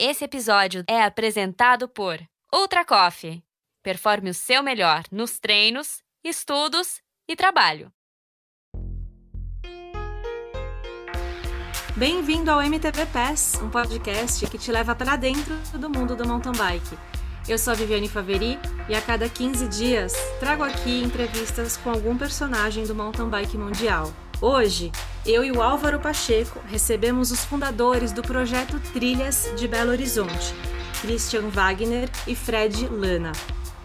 Esse episódio é apresentado por Ultra Coffee. Performe o seu melhor nos treinos, estudos e trabalho. Bem-vindo ao MTB Pass, um podcast que te leva para dentro do mundo do mountain bike. Eu sou a Viviane Faveri e a cada 15 dias trago aqui entrevistas com algum personagem do mountain bike mundial. Hoje, eu e o Álvaro Pacheco recebemos os fundadores do projeto Trilhas de Belo Horizonte, Christian Wagner e Fred Lana.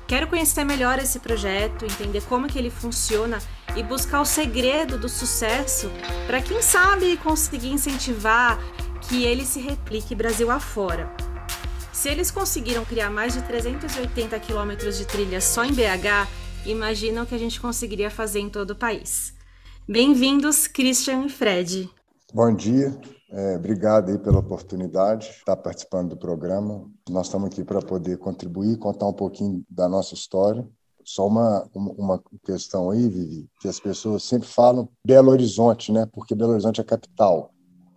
Quero conhecer melhor esse projeto, entender como que ele funciona e buscar o segredo do sucesso para quem sabe conseguir incentivar que ele se replique Brasil afora. Se eles conseguiram criar mais de 380 quilômetros de trilhas só em BH, imaginam que a gente conseguiria fazer em todo o país. Bem-vindos, Christian e Fred. Bom dia, é, obrigado aí pela oportunidade de estar participando do programa. Nós estamos aqui para poder contribuir, contar um pouquinho da nossa história. Só uma, uma questão aí, Vivi, que as pessoas sempre falam Belo Horizonte, né? Porque Belo Horizonte é capital.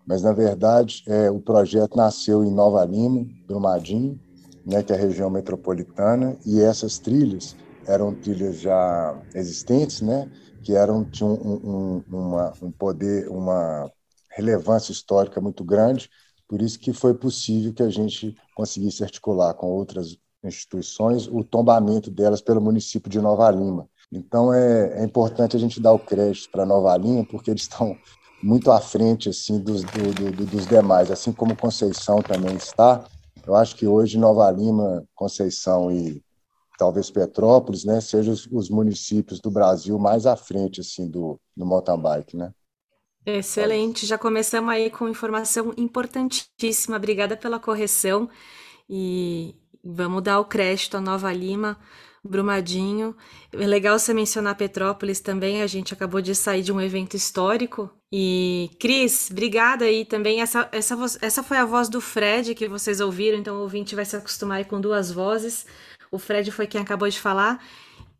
Mas, na verdade, é, o projeto nasceu em Nova Lima, Brumadinho, né, que é a região metropolitana, e essas trilhas eram trilhas já existentes, né? Que eram tinham um, um, uma, um poder, uma relevância histórica muito grande, por isso que foi possível que a gente conseguisse articular com outras instituições o tombamento delas pelo município de Nova Lima. Então é, é importante a gente dar o crédito para Nova Lima, porque eles estão muito à frente assim dos, do, do, dos demais, assim como Conceição também está. Eu acho que hoje Nova Lima, Conceição e talvez Petrópolis, né, sejam os, os, municípios do Brasil mais à frente assim do, do mountain bike, né? Excelente, já começamos aí com informação importantíssima. Obrigada pela correção e vamos dar o crédito à Nova Lima, Brumadinho. É legal você mencionar Petrópolis também, a gente acabou de sair de um evento histórico. E Cris, obrigada aí também. Essa, essa, essa foi a voz do Fred que vocês ouviram, então o ouvinte vai se acostumar aí com duas vozes. O Fred foi quem acabou de falar.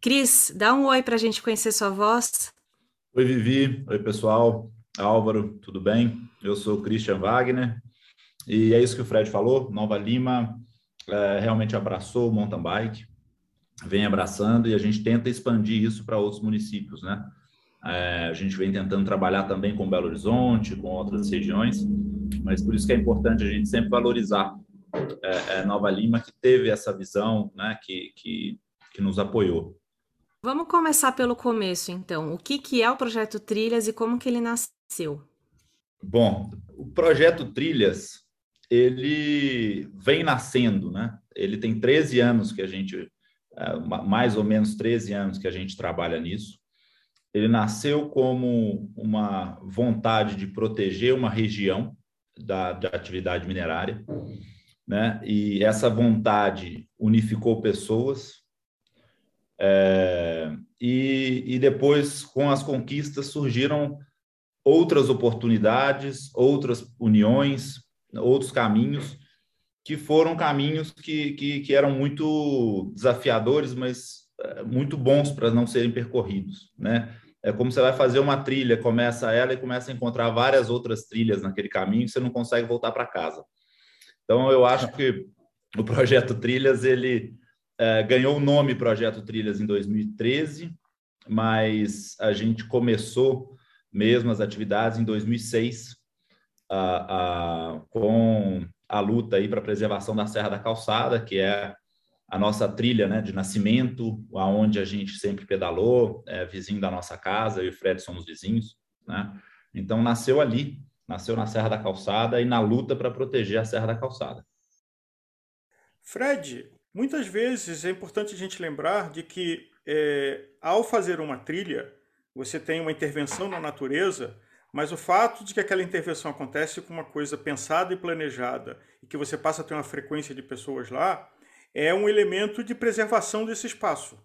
Cris, dá um oi para a gente conhecer sua voz. Oi, Vivi. Oi, pessoal. Álvaro, tudo bem? Eu sou Christian Wagner e é isso que o Fred falou. Nova Lima é, realmente abraçou o mountain bike, vem abraçando e a gente tenta expandir isso para outros municípios, né? É, a gente vem tentando trabalhar também com Belo Horizonte, com outras regiões, mas por isso que é importante a gente sempre valorizar é, é, Nova Lima, que teve essa visão, né, que, que, que nos apoiou. Vamos começar pelo começo, então. O que, que é o projeto Trilhas e como que ele nasceu? Bom, o projeto Trilhas, ele vem nascendo, né? Ele tem 13 anos que a gente, é, mais ou menos 13 anos que a gente trabalha nisso. Ele nasceu como uma vontade de proteger uma região da, da atividade minerária né? E essa vontade unificou pessoas. É, e, e depois, com as conquistas, surgiram outras oportunidades, outras uniões, outros caminhos, que foram caminhos que, que, que eram muito desafiadores, mas é, muito bons para não serem percorridos, né? É como você vai fazer uma trilha, começa ela e começa a encontrar várias outras trilhas naquele caminho, você não consegue voltar para casa. Então, eu acho que o projeto Trilhas ele é, ganhou o nome Projeto Trilhas em 2013, mas a gente começou mesmo as atividades em 2006 a, a, com a luta aí para a preservação da Serra da Calçada, que é a nossa trilha né, de nascimento, aonde a gente sempre pedalou, é, vizinho da nossa casa, eu e o Fred somos vizinhos, né? Então nasceu ali nasceu na Serra da Calçada e na luta para proteger a Serra da Calçada. Fred, muitas vezes é importante a gente lembrar de que é, ao fazer uma trilha, você tem uma intervenção na natureza, mas o fato de que aquela intervenção acontece com uma coisa pensada e planejada e que você passa a ter uma frequência de pessoas lá, é um elemento de preservação desse espaço.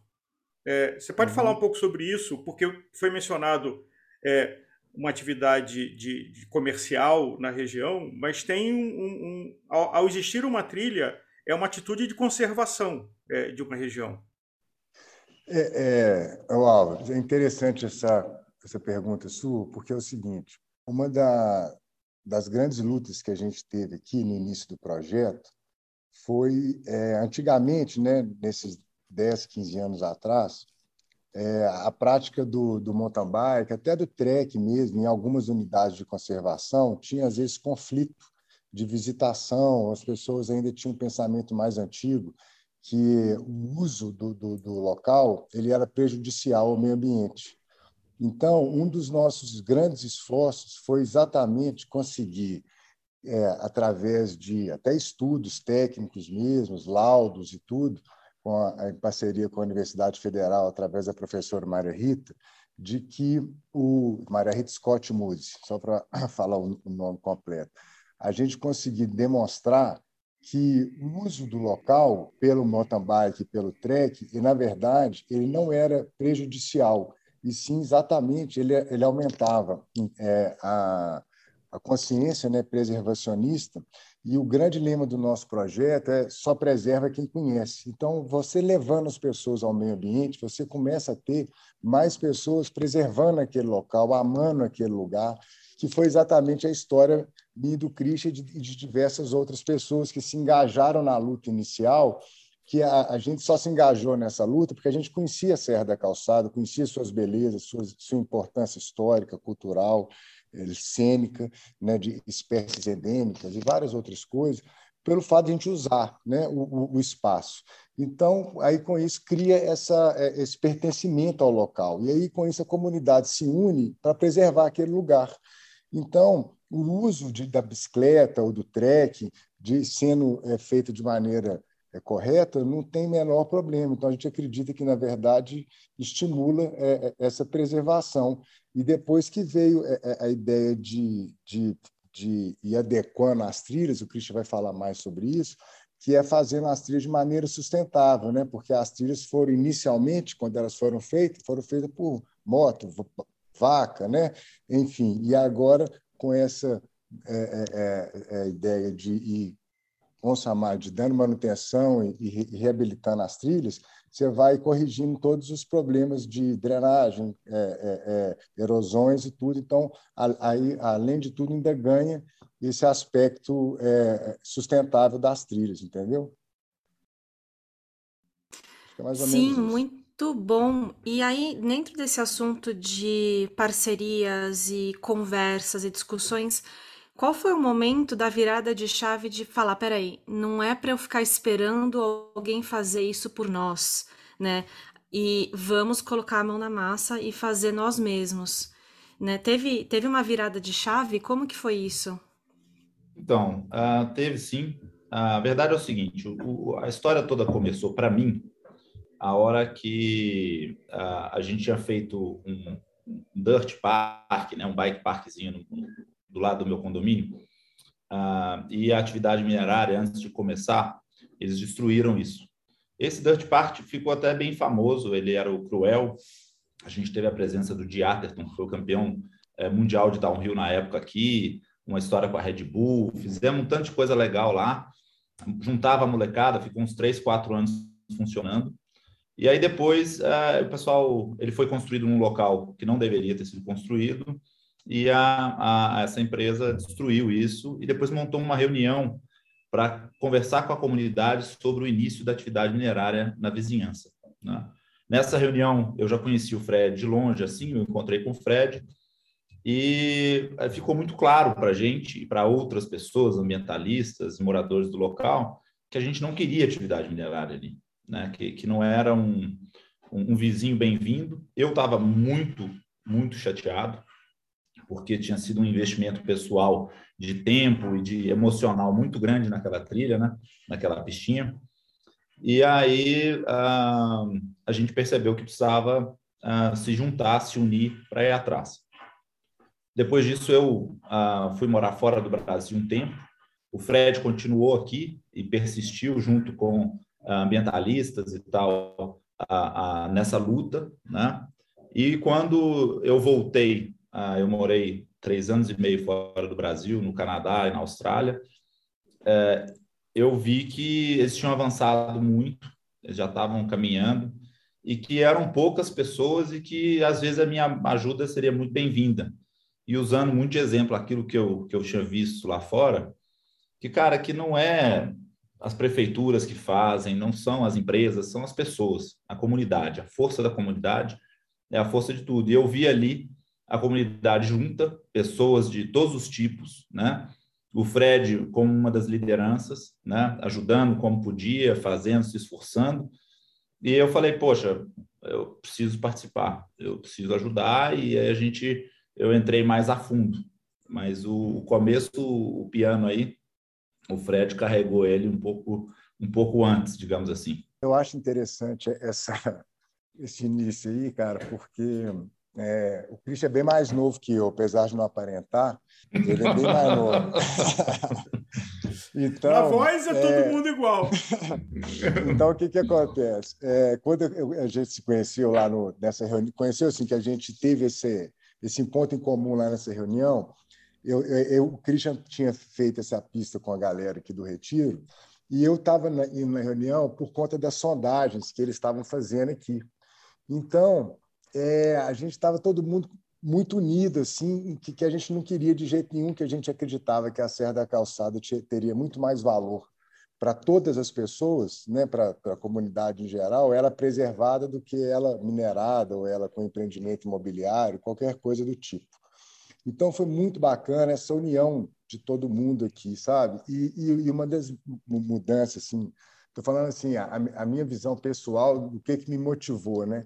É, você pode uhum. falar um pouco sobre isso, porque foi mencionado é, uma atividade de, de, comercial na região, mas tem um, um, um ao, ao, existir uma trilha é uma atitude de conservação é, de uma região. É, é, é interessante essa essa pergunta sua, porque é o seguinte: uma da, das grandes lutas que a gente teve aqui no início do projeto foi, é, antigamente, né, nesses 10, 15 anos atrás, é, a prática do, do mountain bike, até do trek mesmo, em algumas unidades de conservação, tinha às vezes conflito de visitação, as pessoas ainda tinham um pensamento mais antigo que o uso do, do, do local ele era prejudicial ao meio ambiente. Então, um dos nossos grandes esforços foi exatamente conseguir, é, através de até estudos técnicos mesmos, laudos e tudo, a, em parceria com a Universidade Federal, através da professora Maria Rita, de que o Maria Rita Scott Moody, só para falar o nome completo, a gente conseguir demonstrar que o uso do local pelo mountain bike, pelo trek, e na verdade ele não era prejudicial, e sim exatamente ele, ele aumentava é, a, a consciência né, preservacionista e o grande lema do nosso projeto é só preserva quem conhece. Então, você levando as pessoas ao meio ambiente, você começa a ter mais pessoas preservando aquele local, amando aquele lugar, que foi exatamente a história minha do Christian e de, diversas outras pessoas que se engajaram na luta inicial, que a, a, gente só se engajou nessa luta porque a gente conhecia a Serra da Calçada, conhecia suas belezas, suas, sua importância histórica, cultural, cênica, né, de espécies endêmicas e várias outras coisas, pelo fato de a gente usar né, o, o, espaço. Então, aí com isso cria essa, é, esse pertencimento ao local. E aí com isso a comunidade se une para preservar aquele lugar. Então, o uso de, da bicicleta ou do trek, de sendo é, feito de maneira é, correta, não tem menor problema. Então, a gente acredita que, na verdade, estimula é, é essa preservação. E depois que veio é, é, a ideia de, de, de ir adequando as trilhas, o Christian vai falar mais sobre isso, que é fazendo as trilhas de maneira sustentável, né? porque as trilhas foram, inicialmente, quando elas foram feitas, foram feitas por moto, vaca, né? enfim, e agora com essa é, é, é, ideia de ir com chamar de dando manutenção e, e, reabilitando as trilhas, você vai corrigindo todos os problemas de drenagem, é, é, é, erosões e tudo. Então, aí, além de tudo, ainda ganha esse aspecto é, sustentável das trilhas, entendeu? É Sim, muito bom. E aí, dentro desse assunto de parcerias e conversas e discussões, qual foi o momento da virada de chave de falar, peraí, não é para eu ficar esperando alguém fazer isso por nós, né? E vamos colocar a mão na massa e fazer nós mesmos, né? Teve, teve uma virada de chave? Como que foi isso? Então, uh, teve sim. A verdade é o seguinte: o, a história toda começou para mim a hora que uh, a gente tinha feito um, um dirt park, né, um bike parkzinho no, do lado do meu condomínio, uh, e a atividade minerária, antes de começar, eles destruíram isso. Esse Dirt Park ficou até bem famoso, ele era o Cruel, a gente teve a presença do Diaterton, que foi o campeão é, mundial de downhill na época aqui, uma história com a Red Bull, fizemos um tanto de coisa legal lá, juntava a molecada, ficou uns três, quatro anos funcionando, e aí depois uh, o pessoal, ele foi construído num local que não deveria ter sido construído, e a, a, essa empresa destruiu isso e depois montou uma reunião para conversar com a comunidade sobre o início da atividade minerária na vizinhança. Né? Nessa reunião, eu já conheci o Fred de longe, assim, eu encontrei com o Fred, e eh, ficou muito claro para a gente e para outras pessoas, ambientalistas, moradores do local, que a gente não queria atividade minerária ali, né? que, que não era um, um, um vizinho bem-vindo. Eu estava muito, muito chateado, porque tinha sido um investimento pessoal de tempo e de emocional muito grande naquela trilha, né? naquela pistinha. E aí uh, a gente percebeu que precisava uh, se juntar, se unir para ir atrás. Depois disso, eu uh, fui morar fora do Brasil um tempo. O Fred continuou aqui e persistiu junto com ambientalistas e tal nessa luta, né? E quando eu voltei ah, eu morei três anos e meio fora do Brasil, no Canadá e na Austrália. É, eu vi que eles tinham avançado muito, já estavam caminhando, e que eram poucas pessoas e que às vezes a minha ajuda seria muito bem-vinda. E usando muito de exemplo aquilo que eu, que eu tinha visto lá fora, que, cara, que não é as prefeituras que fazem, não são as empresas, são as pessoas, a comunidade. A força da comunidade é a força de tudo. E eu vi ali a comunidade junta, pessoas de todos os tipos, né? O Fred como uma das lideranças, né? Ajudando como podia, fazendo, se esforçando. E eu falei, poxa, eu preciso participar, eu preciso ajudar. E aí a gente, eu entrei mais a fundo. Mas o, o começo, o piano aí, o Fred carregou ele um pouco, um pouco antes, digamos assim. Eu acho interessante essa, esse início aí, cara, porque é, o Christian é bem mais novo que eu, apesar de não aparentar, ele é bem mais novo. então, Na voz é, é, todo mundo igual. então, o que, que acontece? É, quando a gente se conheceu lá no, nessa reunião, conheceu assim, que a gente teve esse, esse ponto em comum lá nessa reunião, eu, eu, o Christian tinha feito essa pista com a galera aqui do Retiro, e eu estava indo na reunião por conta das sondagens que eles estavam fazendo aqui. Então, é, a gente estava todo mundo muito unido, assim, que, que a gente não queria de jeito nenhum, que a gente acreditava que a Serra da Calçada teria muito mais valor para todas as pessoas, né, para a comunidade em geral, ela preservada do que ela minerada ou ela com empreendimento imobiliário, qualquer coisa do tipo. Então foi muito bacana essa união de todo mundo aqui, sabe? E, e, e uma das mudanças, assim, estou falando assim, a, a, minha visão pessoal do que, que me motivou, né?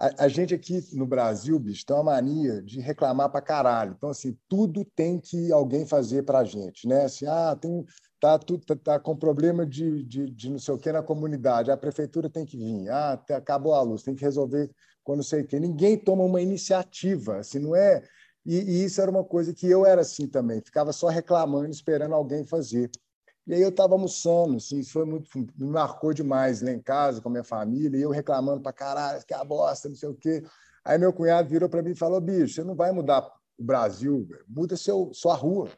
A, a, gente aqui no Brasil, bicho, tem uma mania de reclamar para caralho. Então, assim, tudo tem que alguém fazer para a gente, né? Assim, ah, tem, tá, tu, tá, tá, com problema de, de, de não sei o que na comunidade, a prefeitura tem que vir, ah, acabou a luz, tem que resolver quando sei o que. Ninguém toma uma iniciativa, assim, não é e, e, isso era uma coisa que eu era assim também, ficava só reclamando, esperando alguém fazer. E aí eu estava almoçando, assim, isso foi muito, me marcou demais lá em casa com a minha família, e eu reclamando para caralho, que é a bosta, não sei o quê. Aí meu cunhado virou para mim e falou: bicho, você não vai mudar o Brasil, muda seu, sua rua.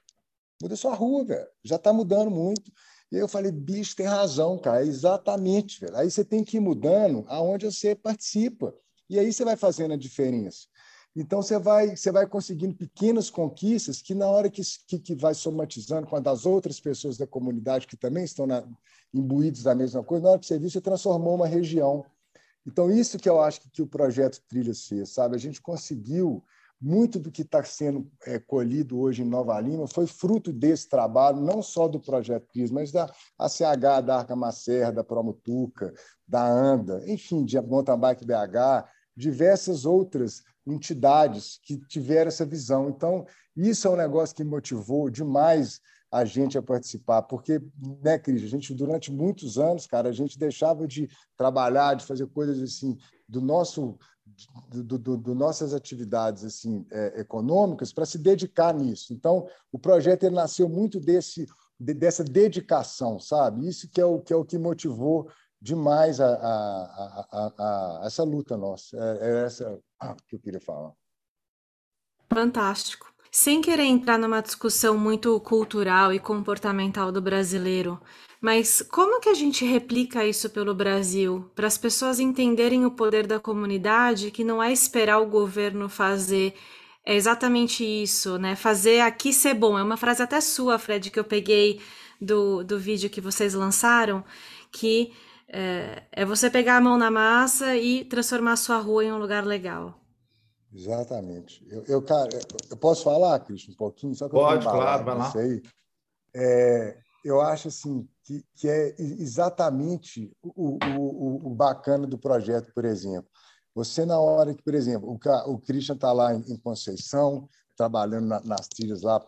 Muda sua rua, velho. Já está mudando muito. E eu falei, bicho, tem razão, cara, exatamente, velho. Aí você tem que ir mudando aonde você participa. E aí você vai fazendo a diferença. Então, você vai, você vai conseguindo pequenas conquistas que, na hora que, que, que vai somatizando com a das outras pessoas da comunidade que também estão na, imbuídos da mesma coisa, na hora que você viu, você transformou uma região. Então, isso que eu acho que, que o projeto Trilha fez, sabe? A gente conseguiu muito do que está sendo é, colhido hoje em Nova Lima foi fruto desse trabalho, não só do Projeto Cris, mas da ACH, da Arca Macerra, da Promutuca, da ANDA, enfim, de Mountain Bike BH, diversas outras entidades que tiveram essa visão. Então, isso é um negócio que motivou demais a gente a participar, porque, né, Cris, a gente, durante muitos anos, cara, a gente deixava de trabalhar, de fazer coisas assim, do nosso do, do, do, nossas atividades assim é, econômicas para se dedicar nisso. Então, o projeto ele nasceu muito desse de, dessa dedicação, sabe? Isso que é o que é o que motivou demais a, a, a, essa luta nossa. É, é essa que eu queria falar. Fantástico. Sem querer entrar numa discussão muito cultural e comportamental do brasileiro, mas como que a gente replica isso pelo Brasil, para as pessoas entenderem o poder da comunidade, que não é esperar o governo fazer é exatamente isso, né? Fazer aqui ser bom. É uma frase até sua, Fred, que eu peguei do, do vídeo que vocês lançaram, que é, é você pegar a mão na massa e transformar a sua rua em um lugar legal. Exatamente. Eu, eu, cara, eu posso falar, Cristian, um pouquinho? Só que Pode, claro, vai lá. Aí. É, eu acho assim que, que é exatamente o, o, o, bacana do projeto, por exemplo. Você, na hora que, por exemplo, o, o Christian está lá em, Conceição, trabalhando na, nas trilhas lá,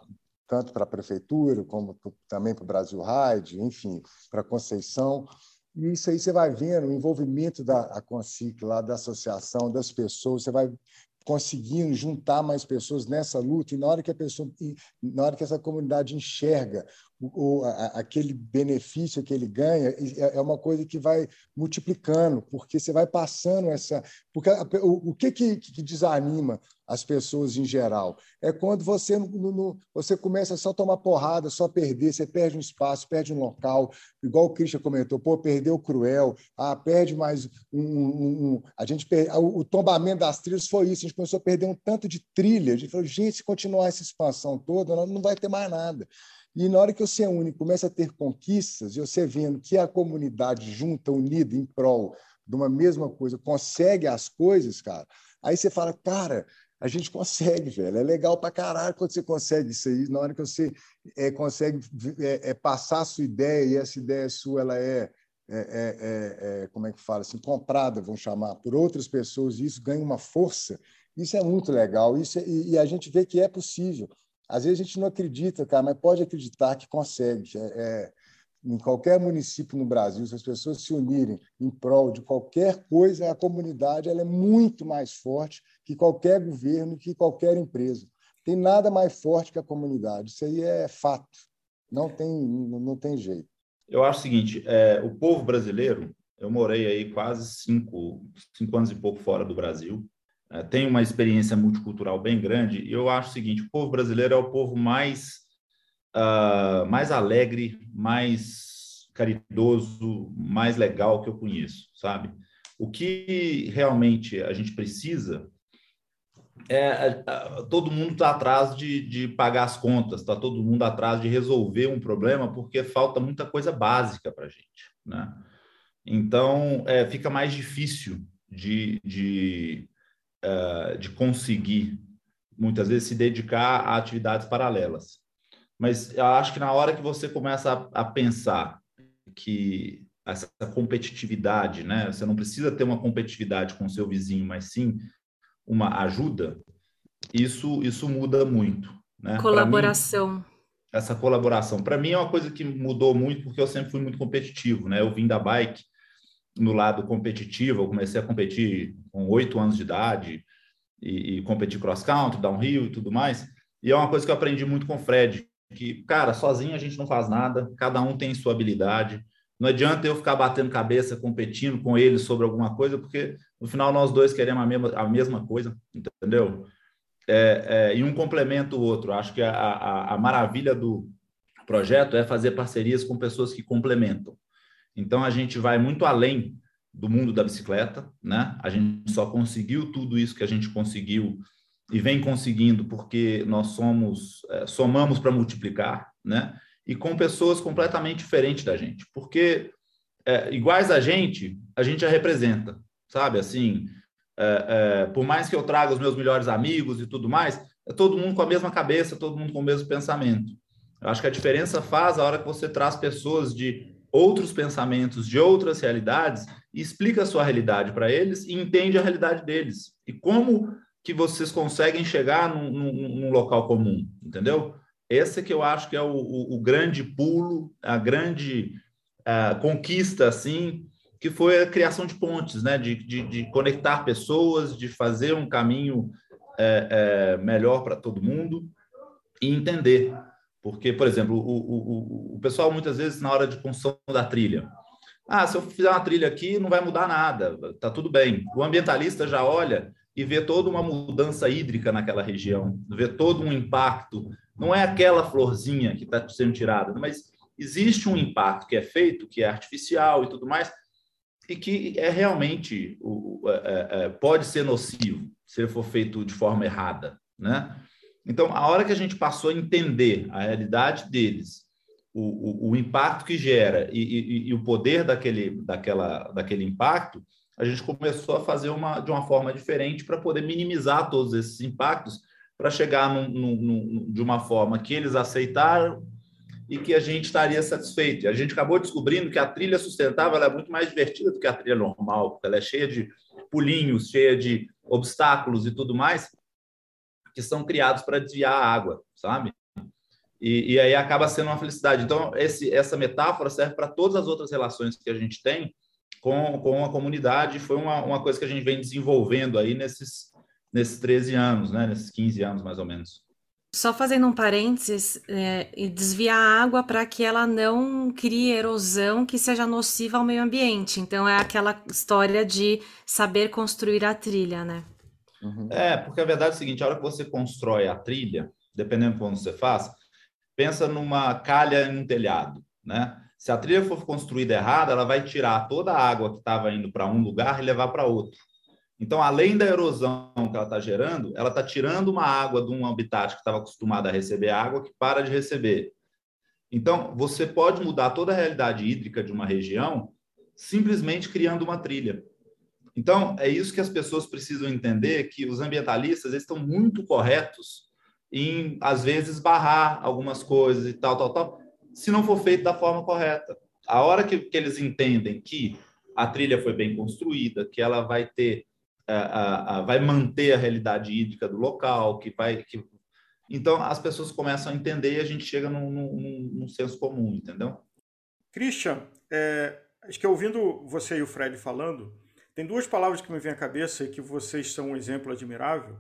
tanto para a prefeitura, como também para o Brasil Ride, enfim, para Conceição. E isso aí você vai vendo o envolvimento da Consic lá, da associação, das pessoas, você vai conseguindo juntar mais pessoas nessa luta e na hora que a pessoa na hora que essa comunidade enxerga o, a, aquele benefício que ele ganha é, é uma coisa que vai multiplicando porque você vai passando essa porque a, o, o que, que, que desanima as pessoas em geral. É quando você, no, no, você começa só a tomar porrada, só perder, você perde um espaço, perde um local, igual o Christian comentou, pô, perdeu o Cruel, ah, perde mais um. um, um a gente per... o, o, tombamento das trilhas foi isso, a gente começou a perder um tanto de trilha, a gente falou, gente, se continuar essa expansão toda, não vai ter mais nada. E na hora que você une, começa a ter conquistas, e você vendo que a comunidade junta, unida em prol de uma mesma coisa, consegue as coisas, cara, aí você fala, cara, a gente consegue, velho. É legal pra caralho quando você consegue isso aí. Na hora que você é, consegue é, é, passar a sua ideia e essa ideia sua ela é, é, como é que fala assim, comprada, vamos chamar, por outras pessoas, e isso ganha uma força. Isso é muito legal. Isso e, e, a gente vê que é possível. Às vezes a gente não acredita, cara, mas pode acreditar que consegue. é em qualquer município no Brasil, se as pessoas se unirem em prol de qualquer coisa, a comunidade ela é muito mais forte que qualquer governo, que qualquer empresa. Tem nada mais forte que a comunidade. Isso aí é fato. Não tem, não tem jeito. Eu acho o seguinte: é, o povo brasileiro, eu morei aí quase cinco, cinco anos e pouco fora do Brasil, é, tenho uma experiência multicultural bem grande, e eu acho o seguinte: o povo brasileiro é o povo mais uh, mais alegre, mais caridoso, mais legal que eu conheço, sabe? O que realmente a gente precisa é, todo mundo está atrás de, de pagar as contas, está todo mundo atrás de resolver um problema, porque falta muita coisa básica para a gente. Né? Então, é, fica mais difícil de, de, uh, de conseguir, muitas vezes, se dedicar a atividades paralelas. Mas eu acho que na hora que você começa a, a pensar que essa competitividade, né? Você não precisa ter uma competitividade com o seu vizinho, mas sim uma ajuda. Isso isso muda muito, né? Colaboração. Mim, essa colaboração, para mim é uma coisa que mudou muito porque eu sempre fui muito competitivo, né? Eu vim da bike no lado competitivo, eu comecei a competir com oito anos de idade e, e competir cross country, downhill e tudo mais. E é uma coisa que eu aprendi muito com o Fred, que, cara, sozinho a gente não faz nada, cada um tem sua habilidade. Não adianta eu ficar batendo cabeça, competindo com ele sobre alguma coisa, porque no final nós dois queremos a mesma, a mesma coisa, entendeu? É, é, e um complementa o outro. Acho que a, a, a maravilha do projeto é fazer parcerias com pessoas que complementam. Então a gente vai muito além do mundo da bicicleta, né? A gente só conseguiu tudo isso que a gente conseguiu e vem conseguindo porque nós somos é, somamos para multiplicar, né? E com pessoas completamente diferentes da gente, porque é, iguais a gente, a gente a representa, sabe? Assim, é, é, por mais que eu traga os meus melhores amigos e tudo mais, é todo mundo com a mesma cabeça, todo mundo com o mesmo pensamento. Eu acho que a diferença faz a hora que você traz pessoas de outros pensamentos, de outras realidades, e explica a sua realidade para eles e entende a realidade deles. E como que vocês conseguem chegar num, num, num local comum, entendeu? Esse que eu acho que é o, o, o grande pulo, a grande conquista, assim, que foi a criação de pontes, né? De, de, de conectar pessoas, de fazer um caminho é, é, melhor para todo mundo e entender. Porque, por exemplo, o, o, o pessoal muitas vezes na hora de construção da trilha, ah, se eu fizer uma trilha aqui, não vai mudar nada, tá tudo bem. O ambientalista já olha e vê toda uma mudança hídrica naquela região, vê todo um impacto. Não é aquela florzinha que está sendo tirada, mas existe um impacto que é feito, que é artificial e tudo mais, e que é realmente é, é, é, pode ser nocivo se for feito de forma errada, né? Então, a hora que a gente passou a entender a realidade deles, o, o, o impacto que gera e, e, e, o poder daquele, daquela, daquele impacto, a gente começou a fazer uma, de uma forma diferente para poder minimizar todos esses impactos, para chegar num, num, de uma forma que eles aceitaram e que a gente estaria satisfeito. A gente acabou descobrindo que a trilha sustentável é muito mais divertida do que a trilha normal, porque ela é cheia de pulinhos, cheia de obstáculos e tudo mais, que são criados para desviar a água, sabe? E, e, aí acaba sendo uma felicidade. Então, esse, essa metáfora serve para todas as outras relações que a gente tem com, com a comunidade. Foi uma, uma coisa que a gente vem desenvolvendo aí nesses, nesses 13 anos, né? nesses 15 anos, mais ou menos. Só fazendo um parênteses, é, desviar a água para que ela não crie erosão que seja nociva ao meio ambiente. Então é aquela história de saber construir a trilha, né? Uhum. É, porque a verdade é o seguinte: a hora que você constrói a trilha, dependendo de como você faz, pensa numa calha em um telhado, né? Se a trilha for construída errada, ela vai tirar toda a água que estava indo para um lugar e levar para outro. Então, além da erosão que ela está gerando, ela está tirando uma água de um habitat que estava acostumado a receber água que para de receber. Então, você pode mudar toda a realidade hídrica de uma região simplesmente criando uma trilha. Então, é isso que as pessoas precisam entender, que os ambientalistas estão muito corretos em, às vezes, barrar algumas coisas e tal, tal, tal, se não for feito da forma correta. A hora que, que eles entendem que a trilha foi bem construída, que ela vai ter, a, a, vai manter a realidade hídrica do local, que vai, que... então as pessoas começam a entender e a gente chega num, num, num senso comum, entendeu? Christian, é, acho que ouvindo você e o Fred falando, tem duas palavras que me vêm à cabeça e que vocês são um exemplo admirável,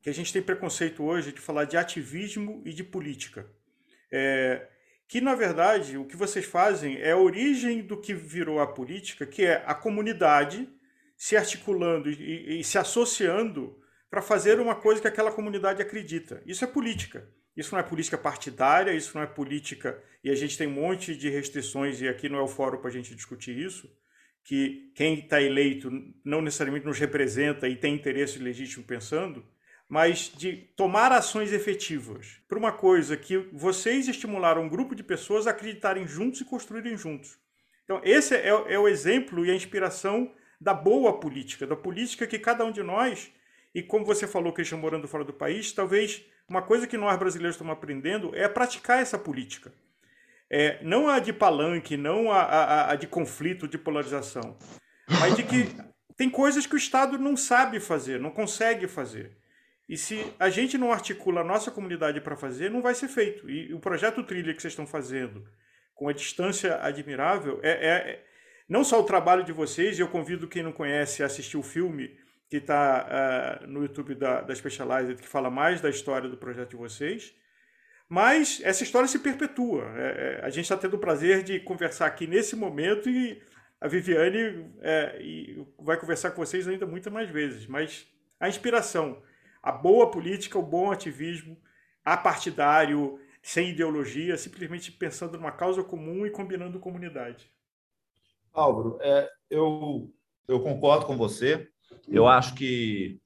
que a gente tem preconceito hoje de falar de ativismo e de política. É, que, na verdade, o que vocês fazem é a origem do que virou a política, que é a comunidade se articulando e, e se associando para fazer uma coisa que aquela comunidade acredita. Isso é política. Isso não é política partidária, isso não é política. E a gente tem um monte de restrições, e aqui não é o fórum para a gente discutir isso que quem está eleito não necessariamente nos representa e tem interesse legítimo pensando, mas de tomar ações efetivas para uma coisa que vocês estimularam um grupo de pessoas a acreditarem juntos e construírem juntos. Então, esse é, é o exemplo e a inspiração da boa política, da política que cada um de nós, e como você falou, Cristian, morando fora do país, talvez uma coisa que nós brasileiros estamos aprendendo é praticar essa política. É, não a de palanque, não a, a, a de conflito, de polarização, mas de que tem coisas que o Estado não sabe fazer, não consegue fazer. E se a gente não articula a nossa comunidade para fazer, não vai ser feito. E o projeto Trilha que vocês estão fazendo, com a distância admirável, é, é, é não só o trabalho de vocês, e eu convido quem não conhece a assistir o filme que está uh, no YouTube da, da Specialized, que fala mais da história do projeto de vocês, mas essa história se perpetua. É, é, a gente está tendo o prazer de conversar aqui nesse momento e a Viviane é, vai conversar com vocês ainda muitas mais vezes. Mas a inspiração, a boa política, o bom ativismo, apartidário, sem ideologia, simplesmente pensando numa causa comum e combinando comunidade. Álvaro, é, eu, eu concordo com você. Eu acho que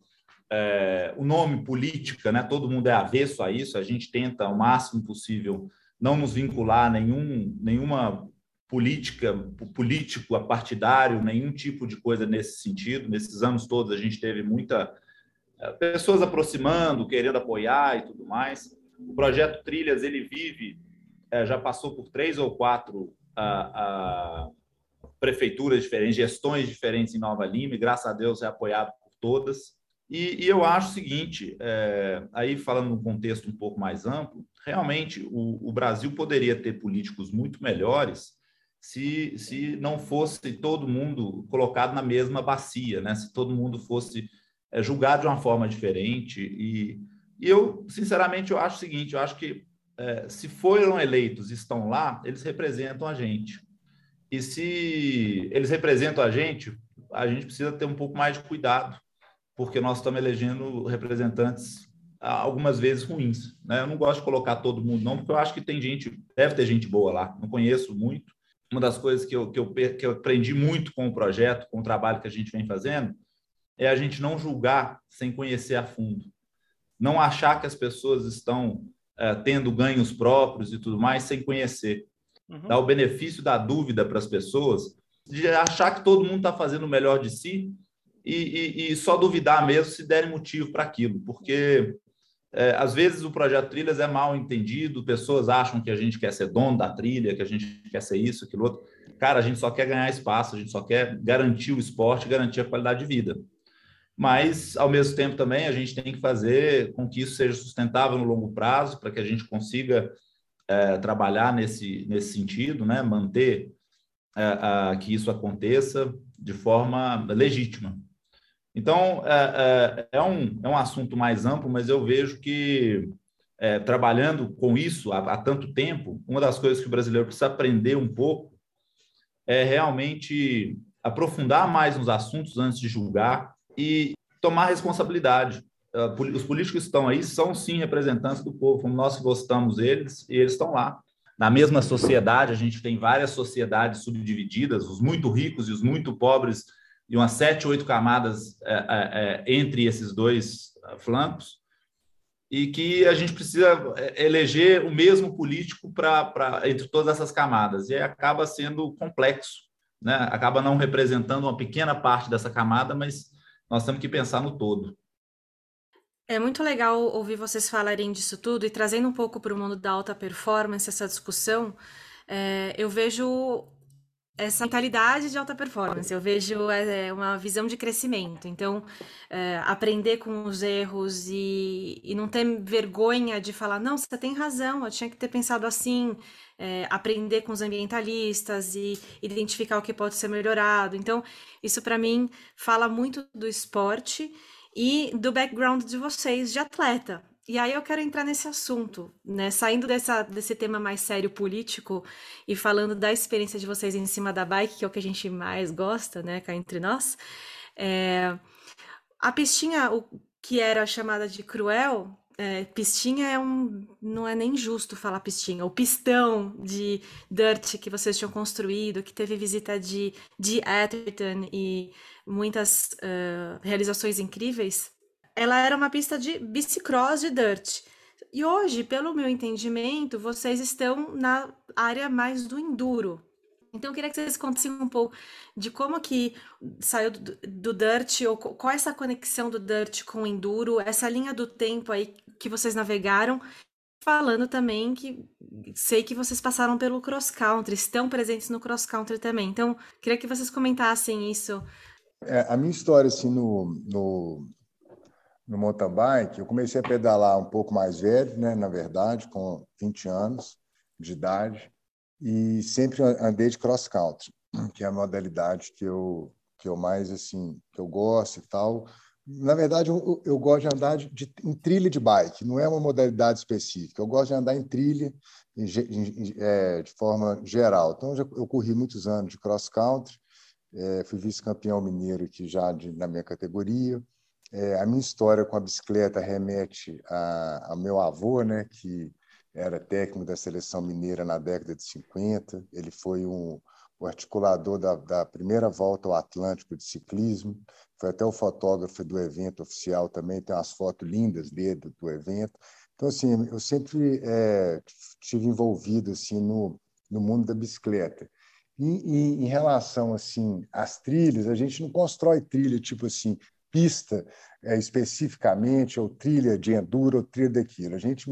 é, o nome política, né? Todo mundo é avesso a isso. A gente tenta o máximo possível não nos vincular a nenhum, nenhuma política, político, a partidário, nenhum tipo de coisa nesse sentido. Nesses anos todos a gente teve muita é, pessoas aproximando, querendo apoiar e tudo mais. O projeto Trilhas ele vive, é, já passou por três ou quatro a, a prefeituras diferentes, gestões diferentes em Nova Lima, e graças a Deus é apoiado por todas. E, e eu acho o seguinte, é, aí falando num contexto um pouco mais amplo, realmente o, o Brasil poderia ter políticos muito melhores se, se não fosse todo mundo colocado na mesma bacia, né? se todo mundo fosse é, julgado de uma forma diferente. E, e, eu, sinceramente, eu acho o seguinte, eu acho que é, se foram eleitos e estão lá, eles representam a gente. E se eles representam a gente, a gente precisa ter um pouco mais de cuidado porque nós estamos elegendo representantes ah, algumas vezes ruins. Né? Eu não gosto de colocar todo mundo, não, porque eu acho que tem gente, deve ter gente boa lá, não conheço muito. Uma das coisas que eu, que eu, que eu aprendi muito com o projeto, com o trabalho que a gente vem fazendo, é a gente não julgar sem conhecer a fundo. Não achar que as pessoas estão é, tendo ganhos próprios e tudo mais sem conhecer. Uhum. Dar o benefício da dúvida para as pessoas, de achar que todo mundo está fazendo o melhor de si e, e, e só duvidar mesmo se derem motivo para aquilo, porque é, às vezes o projeto Trilhas é mal entendido, pessoas acham que a gente quer ser dono da trilha, que a gente quer ser isso, aquilo outro. Cara, a gente só quer ganhar espaço, a gente só quer garantir o esporte, garantir a qualidade de vida. Mas, ao mesmo tempo, também a gente tem que fazer com que isso seja sustentável no longo prazo, para que a gente consiga é, trabalhar nesse, nesse sentido, né? manter é, a, que isso aconteça de forma legítima. Então, é, é, é, um, é um assunto mais amplo, mas eu vejo que, é, trabalhando com isso há, há, tanto tempo, uma das coisas que o brasileiro precisa aprender um pouco é realmente aprofundar mais nos assuntos antes de julgar e tomar responsabilidade. É, os políticos que estão aí são, sim, representantes do povo, nós gostamos deles, e eles estão lá. Na mesma sociedade, a gente tem várias sociedades subdivididas, os muito ricos e os muito pobres e umas sete, oito camadas é, é, é, entre esses dois flancos. e que a gente precisa é, eleger o mesmo político para entre todas essas camadas e acaba sendo complexo, né? Acaba não representando uma pequena parte dessa camada, mas nós temos que pensar no todo. É muito legal ouvir vocês falarem disso tudo e trazendo um pouco para o mundo da alta performance essa discussão. É, eu vejo essa mentalidade de alta performance. Eu vejo é, uma visão de crescimento. Então, é, aprender com os erros e, e, não ter vergonha de falar, não, você tem razão, eu tinha que ter pensado assim. É, aprender com os ambientalistas e identificar o que pode ser melhorado. Então, isso para mim fala muito do esporte e do background de vocês de atleta. E aí eu quero entrar nesse assunto, né? Saindo dessa, desse tema mais sério político e falando da experiência de vocês em cima da bike, que é o que a gente mais gosta, né? Cá entre nós. É... A pistinha, o que era chamada de cruel, é, pistinha é um. Não é nem justo falar pistinha. O pistão de dirt que vocês tinham construído, que teve visita de, de Atherton e muitas uh, realizações incríveis ela era uma pista de bicicross de dirt. E hoje, pelo meu entendimento, vocês estão na área mais do enduro. Então, eu queria que vocês contassem um pouco de como que saiu do, do dirt, ou qual é essa conexão do dirt com o enduro, essa linha do tempo aí que vocês navegaram, falando também que sei que vocês passaram pelo cross country, estão presentes no cross country também. Então, queria que vocês comentassem isso. É, a minha história assim no, no no mountain bike, eu comecei a pedalar um pouco mais velho, né, na verdade, com 20 anos de idade, e sempre andei de cross country, que é a modalidade que eu que eu mais assim, que eu gosto e tal. Na verdade, eu, eu gosto de andar de, de, em trilha de bike, não é uma modalidade específica. Eu gosto de andar em trilha em, em, é, de forma geral. Então, eu, eu corri muitos anos de cross country, é, fui vice-campeão mineiro aqui já de, na minha categoria. É, a minha história com a bicicleta remete a, a meu avô, né, que era técnico da seleção mineira na década de 50. Ele foi um, o articulador da, da, primeira volta ao Atlântico de ciclismo. Foi até o fotógrafo do evento oficial também. Tem umas fotos lindas dele do, do evento. Então, assim, eu sempre é, tive envolvido assim no, no mundo da bicicleta. E, e, em relação assim às trilhas, a gente não constrói trilha tipo assim, pista é, especificamente, ou trilha de enduro, ou trilha daquilo. A gente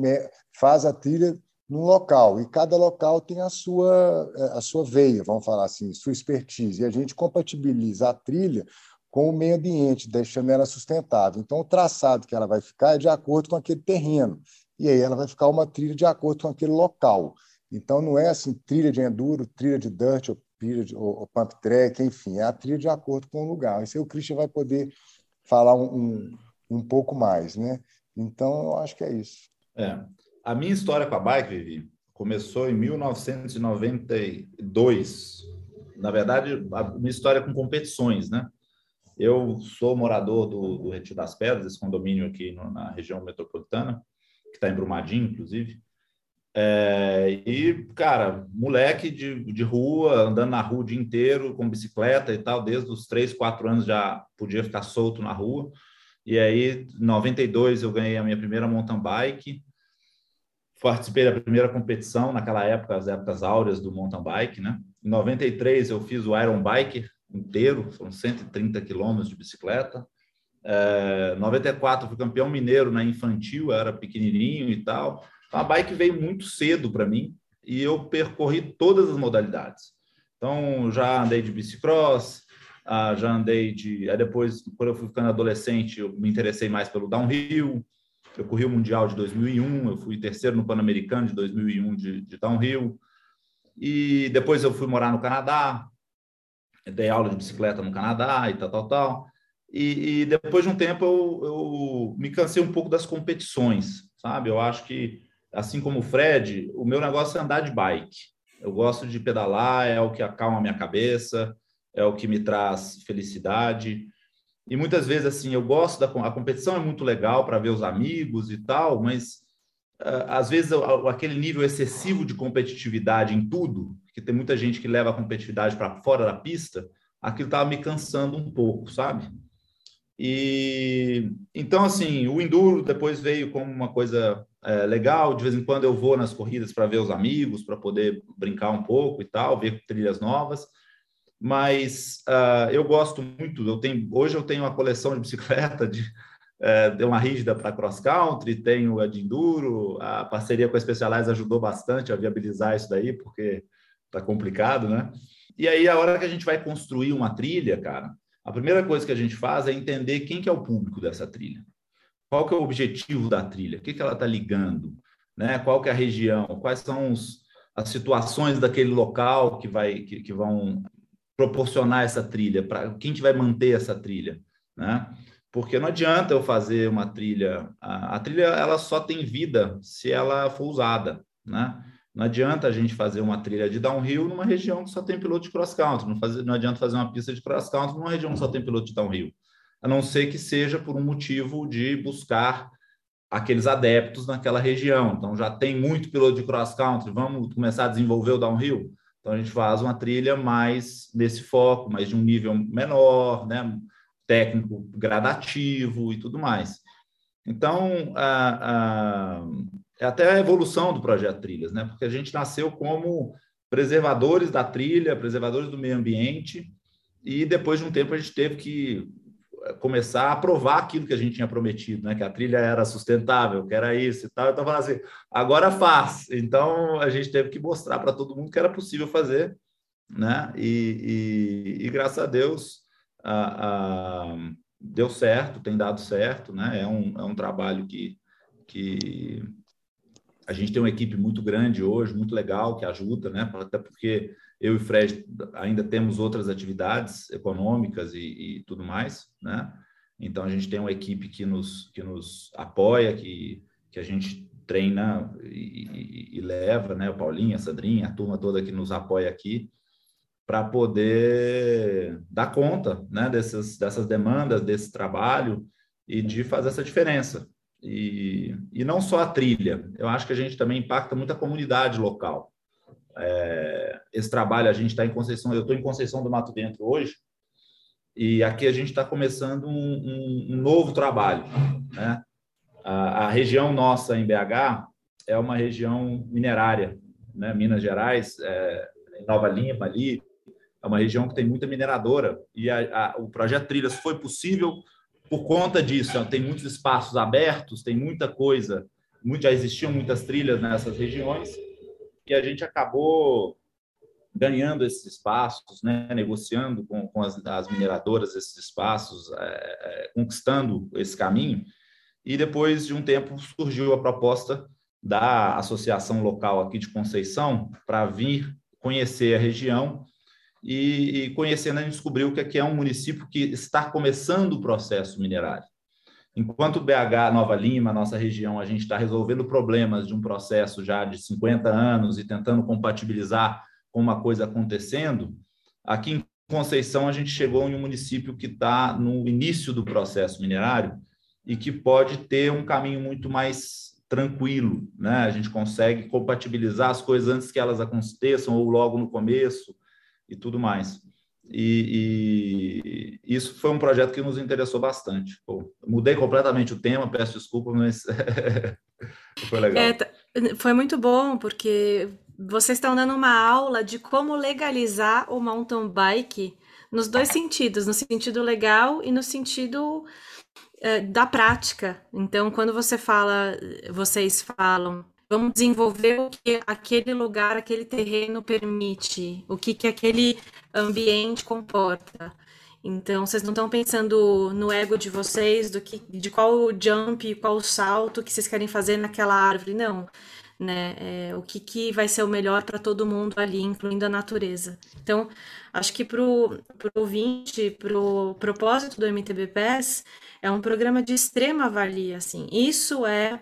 faz a trilha num local, e cada local tem a sua, é, a sua veia, vamos falar assim, sua expertise. E a gente compatibiliza a trilha com o meio ambiente, deixando ela sustentável. Então, o traçado que ela vai ficar é de acordo com aquele terreno. E aí ela vai ficar uma trilha de acordo com aquele local. Então, não é assim, trilha de enduro, trilha de dirt, ou, trilha de, ou, ou pump track, enfim, é a trilha de acordo com o lugar. Isso aí o Christian vai poder falar um, um, um pouco mais, né? Então, eu acho que é isso. É. A minha história com a bike, Vivi, começou em 1992. Na verdade, a minha história com competições, né? Eu sou morador do, do Retiro das Pedras, esse condomínio aqui no, na região metropolitana, que está em Brumadinho, inclusive. É, e, cara, moleque de, de rua, andando na rua o dia inteiro, com bicicleta e tal, desde os 3, 4 anos já podia ficar solto na rua. E aí, em 92, eu ganhei a minha primeira mountain bike. Participei da primeira competição, naquela época, as épocas áureas do mountain bike, né? Em 93, eu fiz o Iron Bike inteiro, foram 130 quilômetros de bicicleta. É, 94, fui campeão mineiro na infantil, era pequenininho e tal. Então, a bike veio muito cedo para mim e eu percorri todas as modalidades. Então, já andei de bicicross, ah, já andei de. Aí depois, quando eu fui ficando adolescente, eu me interessei mais pelo downhill. Eu corri o Mundial de 2001, eu fui terceiro no Pan-Americano de 2001 de, de downhill. E depois eu fui morar no Canadá, dei aula de bicicleta no Canadá e tal, tal, tal. E, e depois de um tempo eu, eu me cansei um pouco das competições, sabe? Eu acho que assim como o Fred, o meu negócio é andar de bike. Eu gosto de pedalar, é o que acalma a minha cabeça, é o que me traz felicidade. E muitas vezes, assim, eu gosto da a competição, é muito legal para ver os amigos e tal, mas uh, às vezes aquele nível excessivo de competitividade em tudo, que tem muita gente que leva a competitividade para fora da pista, aquilo estava me cansando um pouco, sabe? E então, assim, o enduro depois veio como uma coisa é, legal. De vez em quando eu vou nas corridas para ver os amigos, para poder brincar um pouco e tal, ver trilhas novas. Mas uh, eu gosto muito. Eu tenho hoje eu tenho uma coleção de bicicleta de é, uma rígida para cross country, tenho a de enduro. A parceria com a Specialized ajudou bastante a viabilizar isso daí, porque tá complicado, né? E aí a hora que a gente vai construir uma trilha, cara, a primeira coisa que a gente faz é entender quem que é o público dessa trilha. Qual que é o objetivo da trilha? O que, que ela está ligando? Né? Qual que é a região? Quais são os, as situações daquele local que, vai, que, que vão proporcionar essa trilha? Para quem que vai manter essa trilha? Né? Porque não adianta eu fazer uma trilha... A, a trilha ela só tem vida se ela for usada. Né? Não adianta a gente fazer uma trilha de downhill numa região que só tem piloto de cross country. Não, não adianta fazer uma pista de cross country numa região que só tem piloto de downhill. A não ser que seja por um motivo de buscar aqueles adeptos naquela região. Então já tem muito piloto de cross country, vamos começar a desenvolver o downhill. Então a gente faz uma trilha mais nesse foco, mais de um nível menor, né? técnico gradativo e tudo mais. Então, a, a, é até a evolução do projeto Trilhas, né? Porque a gente nasceu como preservadores da trilha, preservadores do meio ambiente, e depois de um tempo a gente teve que começar a provar aquilo que a gente tinha prometido, né? Que a trilha era sustentável, que era isso e tal. Então, falando assim, agora faz. Então, a gente teve que mostrar para todo mundo que era possível fazer, né? E, e, e graças a Deus a, a, deu certo, tem dado certo, né? É um, é um trabalho que, que a gente tem uma equipe muito grande hoje, muito legal, que ajuda, né? Até porque eu e o Fred ainda temos outras atividades econômicas e, e, tudo mais, né? Então a gente tem uma equipe que nos, que nos apoia, que, que a gente treina e, e, e leva, né? O Paulinho, a Sandrinha, a turma toda que nos apoia aqui, para poder dar conta, né? Dessas, dessas demandas, desse trabalho e de fazer essa diferença. E, e não só a trilha, eu acho que a gente também impacta muito a comunidade local. É, esse trabalho, a gente está em Conceição, eu estou em Conceição do Mato Dentro hoje, e aqui a gente está começando um, um, um, novo trabalho. Né? A, a, região nossa em BH é uma região minerária, né? Minas Gerais, é, Nova Lima ali, é uma região que tem muita mineradora, e a, a, o projeto Trilhas foi possível por conta disso, tem muitos espaços abertos, tem muita coisa, muito, já existiam muitas trilhas nessas regiões, e a gente acabou ganhando esses espaços, né, negociando com, com as, as, mineradoras esses espaços, é, é, conquistando esse caminho, e depois de um tempo surgiu a proposta da associação local aqui de Conceição para vir conhecer a região e, e conhecendo a gente descobriu que aqui é um município que está começando o processo minerário. Enquanto BH, Nova Lima, nossa região, a gente está resolvendo problemas de um processo já de 50 anos e tentando compatibilizar com uma coisa acontecendo, aqui em Conceição a gente chegou em um município que está no início do processo minerário e que pode ter um caminho muito mais tranquilo, né? A gente consegue compatibilizar as coisas antes que elas aconteçam ou logo no começo e tudo mais. E, e, isso foi um projeto que nos interessou bastante. Pô, mudei completamente o tema, peço desculpa, mas foi legal. É, tá, foi muito bom, porque vocês estão dando uma aula de como legalizar o mountain bike nos dois sentidos, no sentido legal e no sentido uh, da prática. Então, quando você fala, vocês falam Vamos desenvolver o que aquele lugar, aquele terreno permite, o que, que aquele ambiente comporta. Então, vocês não estão pensando no ego de vocês, do que, de qual jump, qual salto que vocês querem fazer naquela árvore, não. Né? É, o que, que vai ser o melhor para todo mundo ali, incluindo a natureza. Então, acho que para o ouvinte, para o propósito do MTBPS, é um programa de extrema valia. Assim. Isso é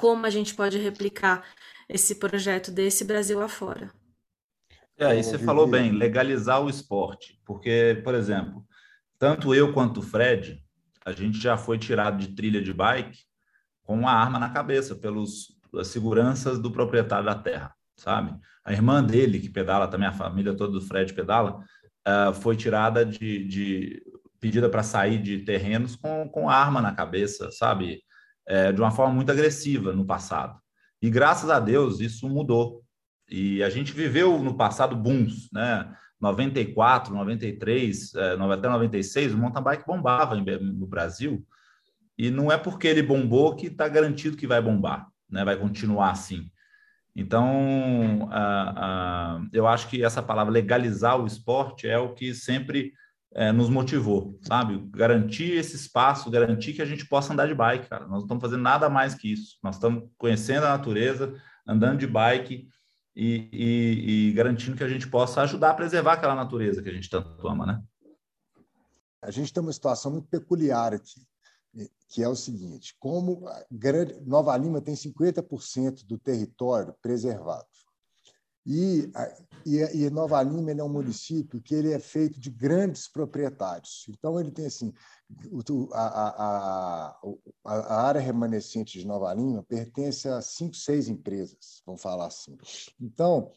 como a gente pode replicar esse projeto desse Brasil afora. É, aí você falou bem, legalizar o esporte, porque, por exemplo, tanto eu quanto o Fred, a gente já foi tirado de trilha de bike com uma arma na cabeça pelos as seguranças do proprietário da terra, sabe? A irmã dele, que pedala também, a família toda do Fred pedala, uh, foi tirada de, de pedida para sair de terrenos com, com arma na cabeça, sabe? É, de uma forma muito agressiva no passado. E graças a Deus isso mudou. E a gente viveu no passado booms, né? 94, 93, é, até 96, o mountain bike bombava no Brasil. E não é porque ele bombou que está garantido que vai bombar, né? vai continuar assim. Então, eu acho que essa palavra legalizar o esporte é o que sempre é, nos motivou, sabe? Garantir esse espaço, garantir que a gente possa andar de bike, cara. Nós não estamos fazendo nada mais que isso. Nós estamos conhecendo a natureza, andando de bike e, e, e garantindo que a gente possa ajudar a preservar aquela natureza que a gente tanto ama, né? A gente tem uma situação muito peculiar aqui, que é o seguinte: como Nova Lima tem 50% do território preservado. E, e, e Nova Lima é um município que ele é feito de grandes proprietários. Então, ele tem assim, a, a, a, a área remanescente de Nova Lima pertence a cinco, seis empresas, vamos falar assim. Então,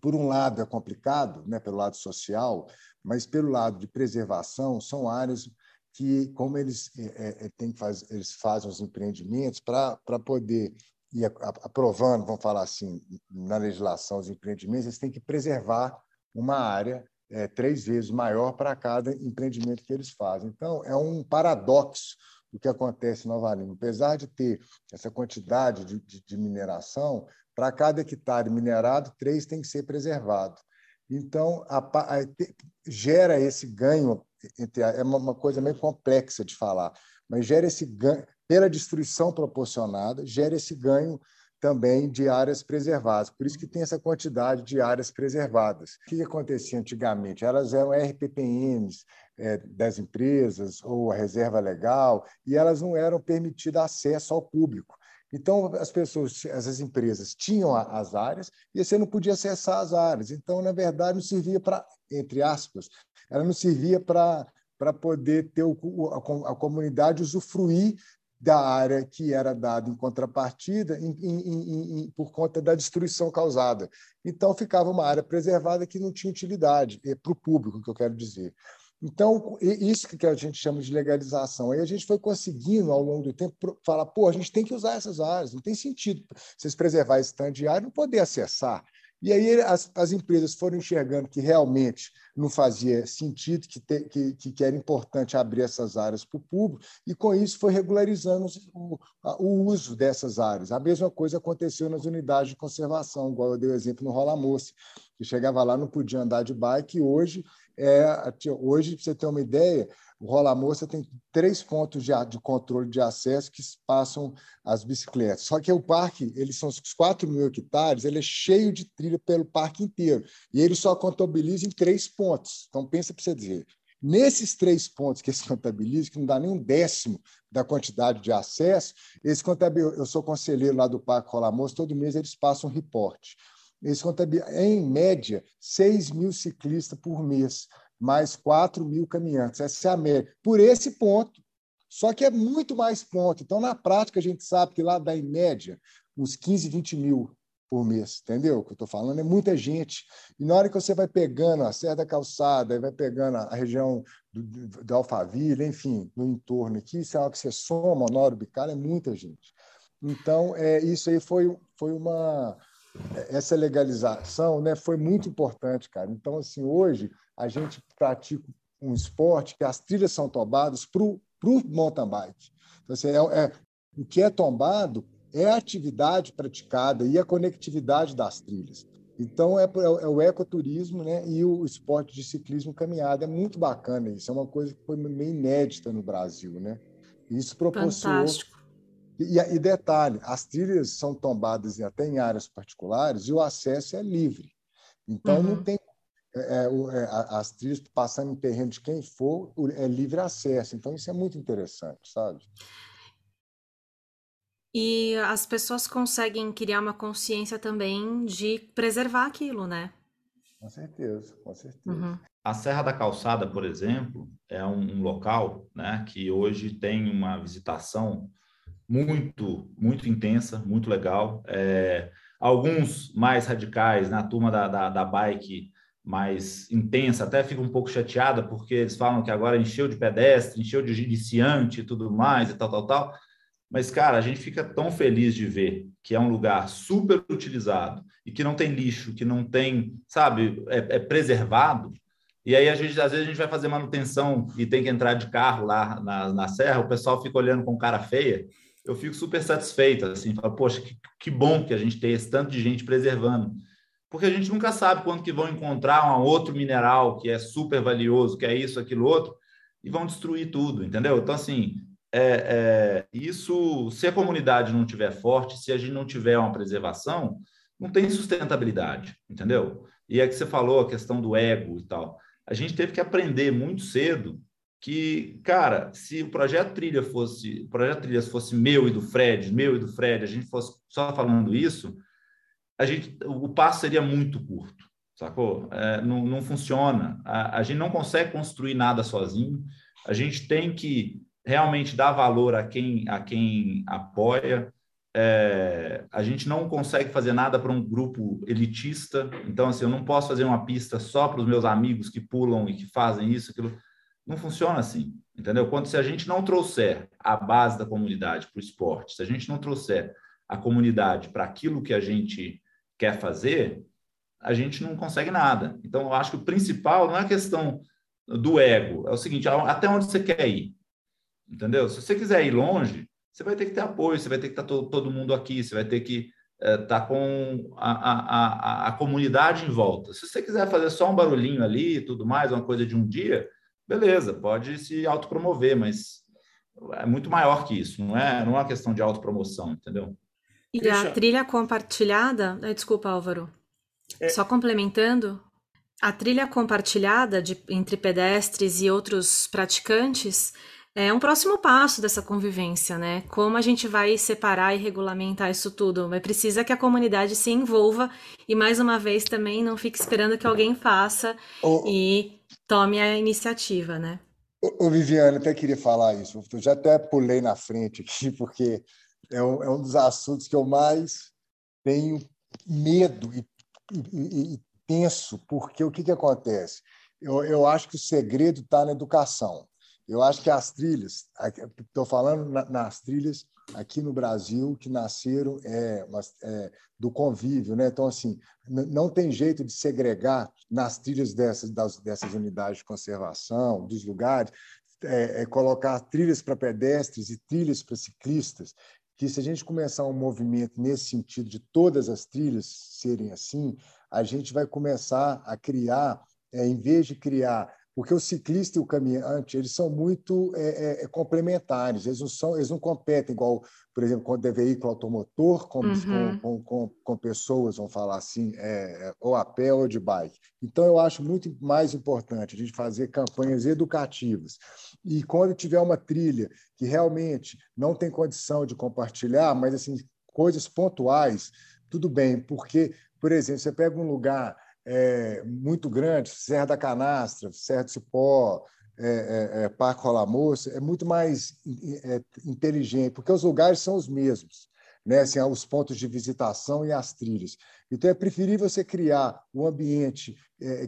por um lado é complicado, né, pelo lado social, mas pelo lado de preservação, são áreas que, como eles, é, é, tem que fazer, eles fazem os empreendimentos para poder e aprovando, vamos falar assim, na legislação os empreendimentos, eles têm que preservar uma área é, três vezes maior para cada empreendimento que eles fazem. Então, é um paradoxo o que acontece em Nova Lima. Apesar de ter essa quantidade de, de, de mineração, para cada hectare minerado, três tem que ser preservado. Então, a, a, gera esse ganho, é uma coisa meio complexa de falar, mas gera esse ganho, pela destruição proporcionada, gera esse ganho também de áreas preservadas. Por isso que tem essa quantidade de áreas preservadas. O que acontecia antigamente? Elas eram RPPNs é, das empresas ou a reserva legal, e elas não eram permitidas acesso ao público. Então, as pessoas, essas empresas tinham as áreas e você não podia acessar as áreas. Então, na verdade, não servia para, entre aspas, ela não servia para para poder ter o, a, a, comunidade usufruir da área que era dada em contrapartida em, em, em, por conta da destruição causada. Então, ficava uma área preservada que não tinha utilidade é, para o público, que eu quero dizer. Então, isso que a gente chama de legalização. Aí a gente foi conseguindo, ao longo do tempo, falar: pô, a gente tem que usar essas áreas, não tem sentido vocês preservar esse tanto de área não poder acessar. E aí as, as empresas foram enxergando que realmente não fazia sentido, que, te, que, que era importante abrir essas áreas para o público, e com isso foi regularizando o, o, uso dessas áreas. A mesma coisa aconteceu nas unidades de conservação, igual eu dei o exemplo no Rola Moça, que chegava lá, não podia andar de bike, e hoje, é, hoje para você ter uma ideia, o Rola Moça tem três pontos de, de, controle de acesso que passam as bicicletas. Só que o parque, eles são os 4 mil hectares, ele é cheio de trilha pelo parque inteiro. E ele só contabiliza em três pontos. Então, pensa para você dizer. Nesses três pontos que eles contabilizam, que não dá nem um décimo da quantidade de acesso, eles contabilizam. Eu sou conselheiro lá do Parque Rola Moça, todo mês eles passam um reporte. Eles contabilizam, em média, 6 mil ciclistas por mês mais 4 mil caminhantes. Essa é a média. Por esse ponto. Só que é muito mais ponto. Então, na prática, a gente sabe que lá dá, em média, uns 15, 20 mil por mês, entendeu? O que eu estou falando é muita gente. E na hora que você vai pegando a Serra da Calçada, vai pegando a região do, do, Alphaville, enfim, no entorno aqui, isso é algo que você soma, na hora é muita gente. Então, é, isso aí foi, foi uma. Essa legalização né, foi muito importante, cara. Então, assim, hoje a gente pratica um esporte que as trilhas são tombadas para o mountain bike. Então, assim, é, é, o que é tombado é a atividade praticada e a conectividade das trilhas. Então, é, é, é o ecoturismo né, e o esporte de ciclismo caminhada. É muito bacana isso. É uma coisa que foi meio inédita no Brasil. Né? Isso proporcionou. Fantástico. E, e detalhe: as trilhas são tombadas até em áreas particulares e o acesso é livre. Então, uhum. não tem é, é, é as trilhas passando em terreno de quem for, é livre acesso. Então, isso é muito interessante, sabe? E as pessoas conseguem criar uma consciência também de preservar aquilo, né? Com certeza, com certeza. Uhum. A Serra da Calçada, por exemplo, é um, um, local né, que hoje tem uma visitação muito, muito intensa, muito legal. É, alguns mais radicais, na turma da, da, da bike, mais intensa, até fico um pouco chateada porque eles falam que agora encheu de pedestre, encheu de iniciante e tudo mais e tal, tal, tal. Mas, cara, a gente fica tão feliz de ver que é um lugar super utilizado e que não tem lixo, que não tem, sabe, é, é preservado. E aí, a gente, às vezes, a gente vai fazer manutenção e tem que entrar de carro lá na, na serra, o pessoal fica olhando com cara feia. Eu fico super satisfeito, assim, falo, poxa, que, que bom que a gente tem esse tanto de gente preservando porque a gente nunca sabe quando que vão encontrar um outro mineral que é super valioso, que é isso, aquilo, outro, e vão destruir tudo, entendeu? Então, assim, é, é, isso, se a comunidade não tiver forte, se a gente não tiver uma preservação, não tem sustentabilidade, entendeu? E é que você falou a questão do ego e tal. A gente teve que aprender muito cedo que, cara, se o projeto Trilha fosse, o projeto Trilhas fosse meu e do Fred, meu e do Fred, a gente fosse só falando isso, a gente, o passo seria muito curto, sacou? É, não, não funciona. A, a gente não consegue construir nada sozinho. A gente tem que realmente dar valor a quem, a quem apoia. É, a gente não consegue fazer nada para um grupo elitista. Então, assim, eu não posso fazer uma pista só para os meus amigos que pulam e que fazem isso, aquilo. Não funciona assim, entendeu? Quando se a gente não trouxer a base da comunidade para o esporte, se a gente não trouxer a comunidade para aquilo que a gente quer fazer, a gente não consegue nada. Então, eu acho que o principal não é a questão do ego, é o seguinte: até onde você quer ir? Entendeu? Se você quiser ir longe, você vai ter que ter apoio, você vai ter que estar todo, todo mundo aqui, você vai ter que estar é, tá com a, a, a, a, comunidade em volta. Se você quiser fazer só um barulhinho ali e tudo mais, uma coisa de um dia, beleza, pode se autopromover, mas é muito maior que isso, não é, não é uma questão de autopromoção, entendeu? E a trilha compartilhada, desculpa, Álvaro. É... Só complementando, a trilha compartilhada de, entre pedestres e outros praticantes é um próximo passo dessa convivência, né? Como a gente vai separar e regulamentar isso tudo? Mas precisa que a comunidade se envolva e, mais uma vez, também não fique esperando que alguém faça e tome a iniciativa, né? Ô, Viviane, até queria falar isso. Eu já até pulei na frente aqui, porque é um, é um dos assuntos que eu mais tenho medo e, e, e penso, porque o que, que acontece? Eu, eu acho que o segredo está na educação. Eu acho que as trilhas, estou falando nas trilhas aqui no Brasil que nasceram é, é, do convívio, né? Então assim, não tem jeito de segregar nas trilhas dessas das, dessas unidades de conservação, dos lugares, é, é colocar trilhas para pedestres e trilhas para ciclistas que se a gente começar um movimento nesse sentido de todas as trilhas serem assim, a gente vai começar a criar, é, em vez de criar porque o ciclista e o caminhante eles são muito é, é, é, complementares, eles não, são, eles não competem igual, por exemplo, quando é veículo automotor, com, uhum. com, com, com, pessoas, vamos falar assim, é, ou a pé ou de bike. Então, eu acho muito mais importante a gente fazer campanhas educativas. E quando tiver uma trilha que realmente não tem condição de compartilhar, mas assim coisas pontuais, tudo bem, porque, por exemplo, você pega um lugar é, muito grande, Serra da Canastra, Serra do Cipó, é, é, é Parque Rola Moça, é muito mais é, inteligente, porque os lugares são os mesmos, né? assim, os pontos de visitação e as trilhas. Então, é preferível você criar um ambiente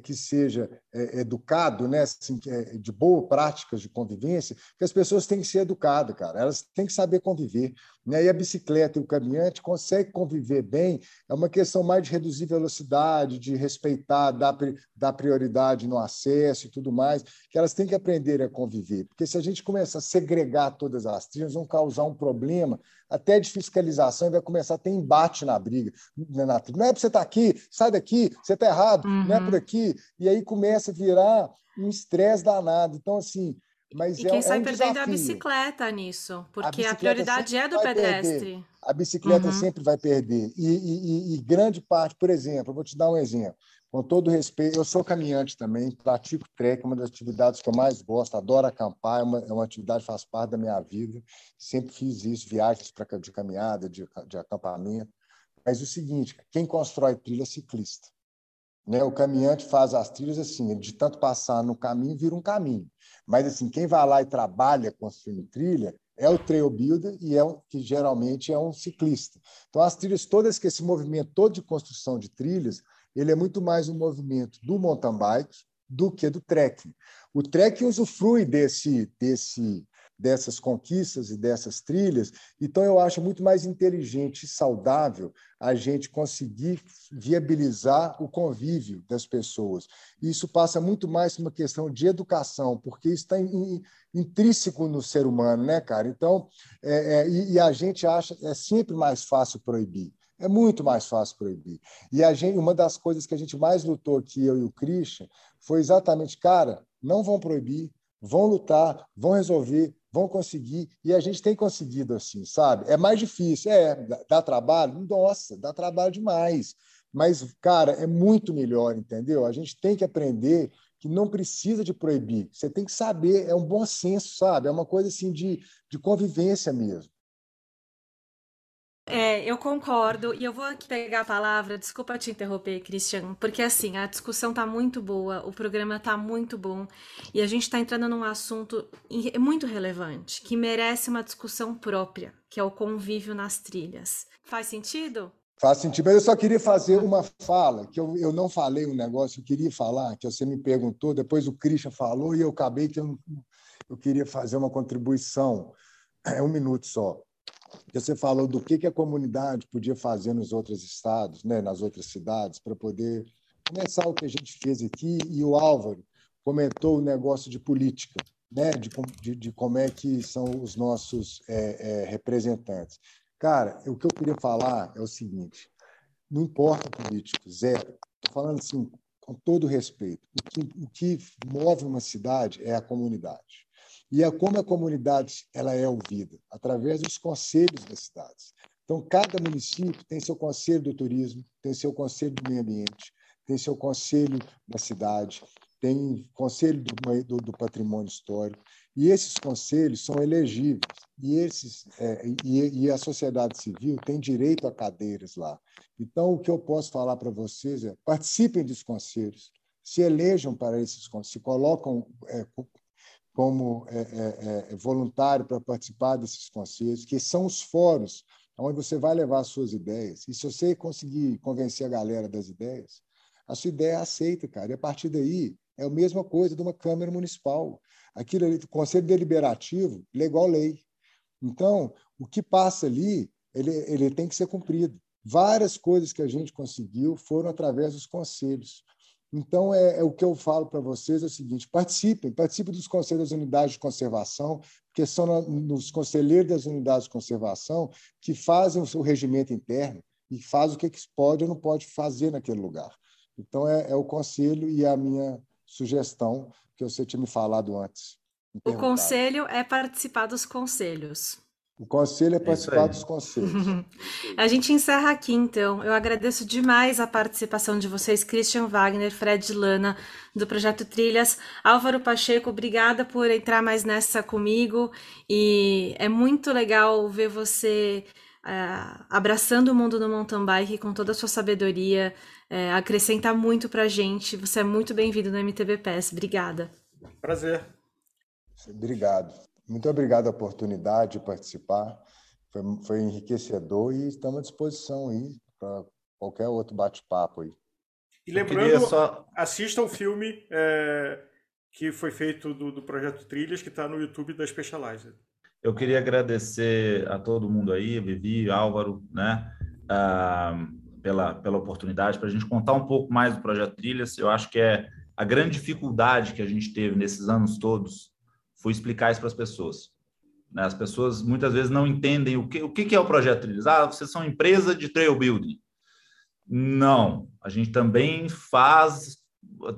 que seja é, educado, né? Assim, é, de boas práticas de convivência, que as pessoas têm que ser educadas, cara. Elas têm que saber conviver. Né? E a bicicleta e o caminhante conseguem conviver bem. É uma questão mais de reduzir velocidade, de respeitar, dar, dar prioridade no acesso e tudo mais, que elas têm que aprender a conviver. Porque se a gente começar a segregar todas as trilhas, vão causar um problema até de fiscalização e vai começar a ter embate na briga. Na trilha. Não é para você estar tá aqui, sai daqui, você está errado, uhum. não é por aqui. E aí começa a virar um estresse danado. Então, assim. Mas e é, quem é sai um perdendo desafio. é a bicicleta nisso, porque a, a prioridade é do pedestre. Perder. A bicicleta uhum. sempre vai perder. E, e, e, grande parte, por exemplo, eu vou te dar um exemplo. Com todo respeito, eu sou caminhante também, pratico trek, uma das atividades que eu mais gosto, adoro acampar, é uma, é uma atividade que faz parte da minha vida. Sempre fiz isso, viagens pra, de caminhada, de, de acampamento. Mas o seguinte, quem constrói trilha é ciclista. Né? O caminhante faz as trilhas assim, de tanto passar no caminho, vira um caminho. Mas assim, quem vai lá e trabalha construindo trilha é o trail builder e é o, que geralmente é um ciclista. Então as trilhas todas que esse movimento todo de construção de trilhas, ele é muito mais um movimento do mountain bike do que do trekking. O trekking usufrui desse, desse, dessas conquistas e dessas trilhas, então eu acho muito mais inteligente e saudável a gente conseguir viabilizar o convívio das pessoas. Isso passa muito mais por uma questão de educação, porque isso está intrínseco no ser humano, né, cara? Então, é, é, e, a gente acha é sempre mais fácil proibir. É muito mais fácil proibir. E a gente, uma das coisas que a gente mais lutou aqui, eu e o Christian, foi exatamente, cara, não vão proibir, vão lutar, vão resolver, vão conseguir. E a gente tem conseguido assim, sabe? É mais difícil, é, dá trabalho? Nossa, dá trabalho demais. Mas, cara, é muito melhor, entendeu? A gente tem que aprender que não precisa de proibir. Você tem que saber, é um bom senso, sabe? É uma coisa assim de, de convivência mesmo. É, eu concordo, e eu vou aqui pegar a palavra, desculpa te interromper, Christian, porque assim, a discussão tá muito boa, o programa tá muito bom, e a gente tá entrando num assunto muito relevante, que merece uma discussão própria, que é o convívio nas trilhas. Faz sentido? Faz sentido, mas eu só queria fazer uma fala, que eu, eu não falei um negócio, eu queria falar, que você me perguntou, depois o Christian falou, e eu acabei que eu, eu queria fazer uma contribuição, é um minuto só. Você falou do que, que a comunidade podia fazer nos outros estados, né, nas outras cidades, para poder começar o que a gente fez aqui. E o Álvaro comentou o negócio de política, né, de, de, de como é que são os nossos é, é, representantes. Cara, o que eu queria falar é o seguinte: não importa político, zero. Estou falando assim, com todo respeito. O que, o que move uma cidade é a comunidade. E é como a comunidade ela é ouvida, através dos conselhos das cidades. Então, cada município tem seu conselho do turismo, tem seu conselho do meio ambiente, tem seu conselho da cidade, tem conselho do, do, do patrimônio histórico, e esses conselhos são elegíveis, e, esses, é, e, e, a sociedade civil tem direito a cadeiras lá. Então, o que eu posso falar para vocês é participem dos conselhos, se elejam para esses conselhos, se colocam é, como é, é, é, voluntário para participar desses conselhos, que são os fóruns onde você vai levar as suas ideias. E se você conseguir convencer a galera das ideias, a sua ideia é aceita, cara. E a partir daí é a mesma coisa de uma Câmara Municipal. Aquilo ali, Conselho Deliberativo, legal lei. Então, o que passa ali, ele, ele tem que ser cumprido. Várias coisas que a gente conseguiu foram através dos conselhos. Então, é, é o que eu falo para vocês é o seguinte: participem, participem dos conselhos das unidades de conservação, porque são na, nos conselheiros das unidades de conservação que fazem o seu regimento interno e fazem o que, que pode ou não pode fazer naquele lugar. Então, é, é o conselho e a minha sugestão que você tinha me falado antes. O conselho é participar dos conselhos. O conselho é, é participar dos conselhos. a gente encerra aqui, então. Eu agradeço demais a participação de vocês, Christian Wagner, Fred Lana, do Projeto Trilhas. Álvaro Pacheco, obrigada por entrar mais nessa comigo. E é muito legal ver você é, abraçando o mundo do mountain bike com toda a sua sabedoria. É, acrescenta muito pra gente. Você é muito bem-vindo no MTB PES. Obrigada. Prazer. Obrigado. Muito obrigado a oportunidade de participar. Foi, foi enriquecedor e estamos à disposição aí para qualquer outro bate-papo aí. E lembrando, só... assista o filme é, que foi feito do, do Projeto Trilhas, que está no YouTube da Specialized. Eu queria agradecer a todo mundo aí, Vivi, Álvaro, né, uh, pela, pela oportunidade, para a gente contar um pouco mais do Projeto Trilhas. Eu acho que é a grande dificuldade que a gente teve nesses anos todos foi explicar isso para as pessoas. Né? As pessoas muitas vezes não entendem o que, o que é o projeto Trilhas. Ah, vocês são empresa de trail building. Não, a gente também faz,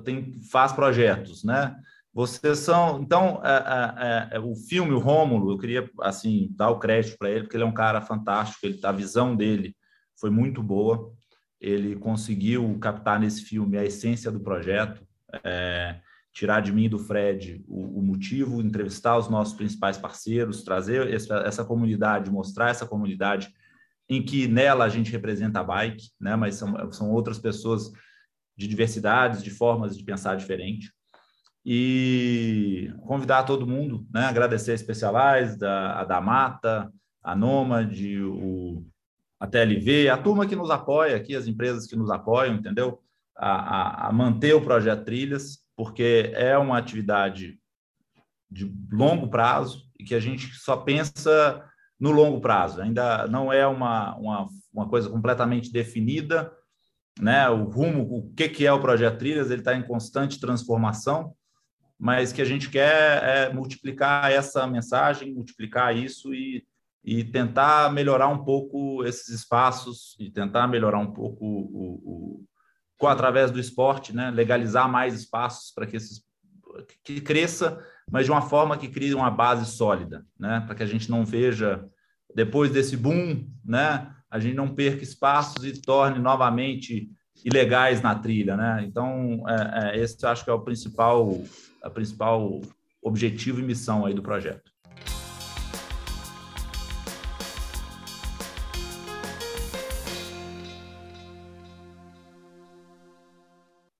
tem, faz projetos, né? Vocês são. Então, é, é, é, o filme, o Rômulo, eu queria assim dar o crédito para ele, porque ele é um cara fantástico, ele, a visão dele foi muito boa. Ele conseguiu captar nesse filme a essência do projeto. É, tirar de mim e do Fred o, o, motivo, entrevistar os nossos principais parceiros, trazer essa, essa, comunidade, mostrar essa comunidade em que nela a gente representa a bike, né? mas são, são outras pessoas de diversidades, de formas de pensar diferente. E convidar todo mundo, né? agradecer a Specialized, a, a da Mata, a Nomad, o, a TLV, a turma que nos apoia aqui, as empresas que nos apoiam, entendeu? a, a, manter o projeto Trilhas, porque é uma atividade de longo prazo e que a gente só pensa no longo prazo. Ainda não é uma, uma, uma coisa completamente definida, né? O rumo, o que, que é o projeto Trilhas, ele está em constante transformação, mas que a gente quer é multiplicar essa mensagem, multiplicar isso e, e tentar melhorar um pouco esses espaços e tentar melhorar um pouco o, o, através do esporte, né? Legalizar mais espaços para que esses que cresça, mas de uma forma que crie uma base sólida, né? Para que a gente não veja depois desse boom, né? a gente não perca espaços e torne novamente ilegais na trilha, né? Então, é, é, esse eu acho que é o principal, a principal objetivo e missão aí do projeto.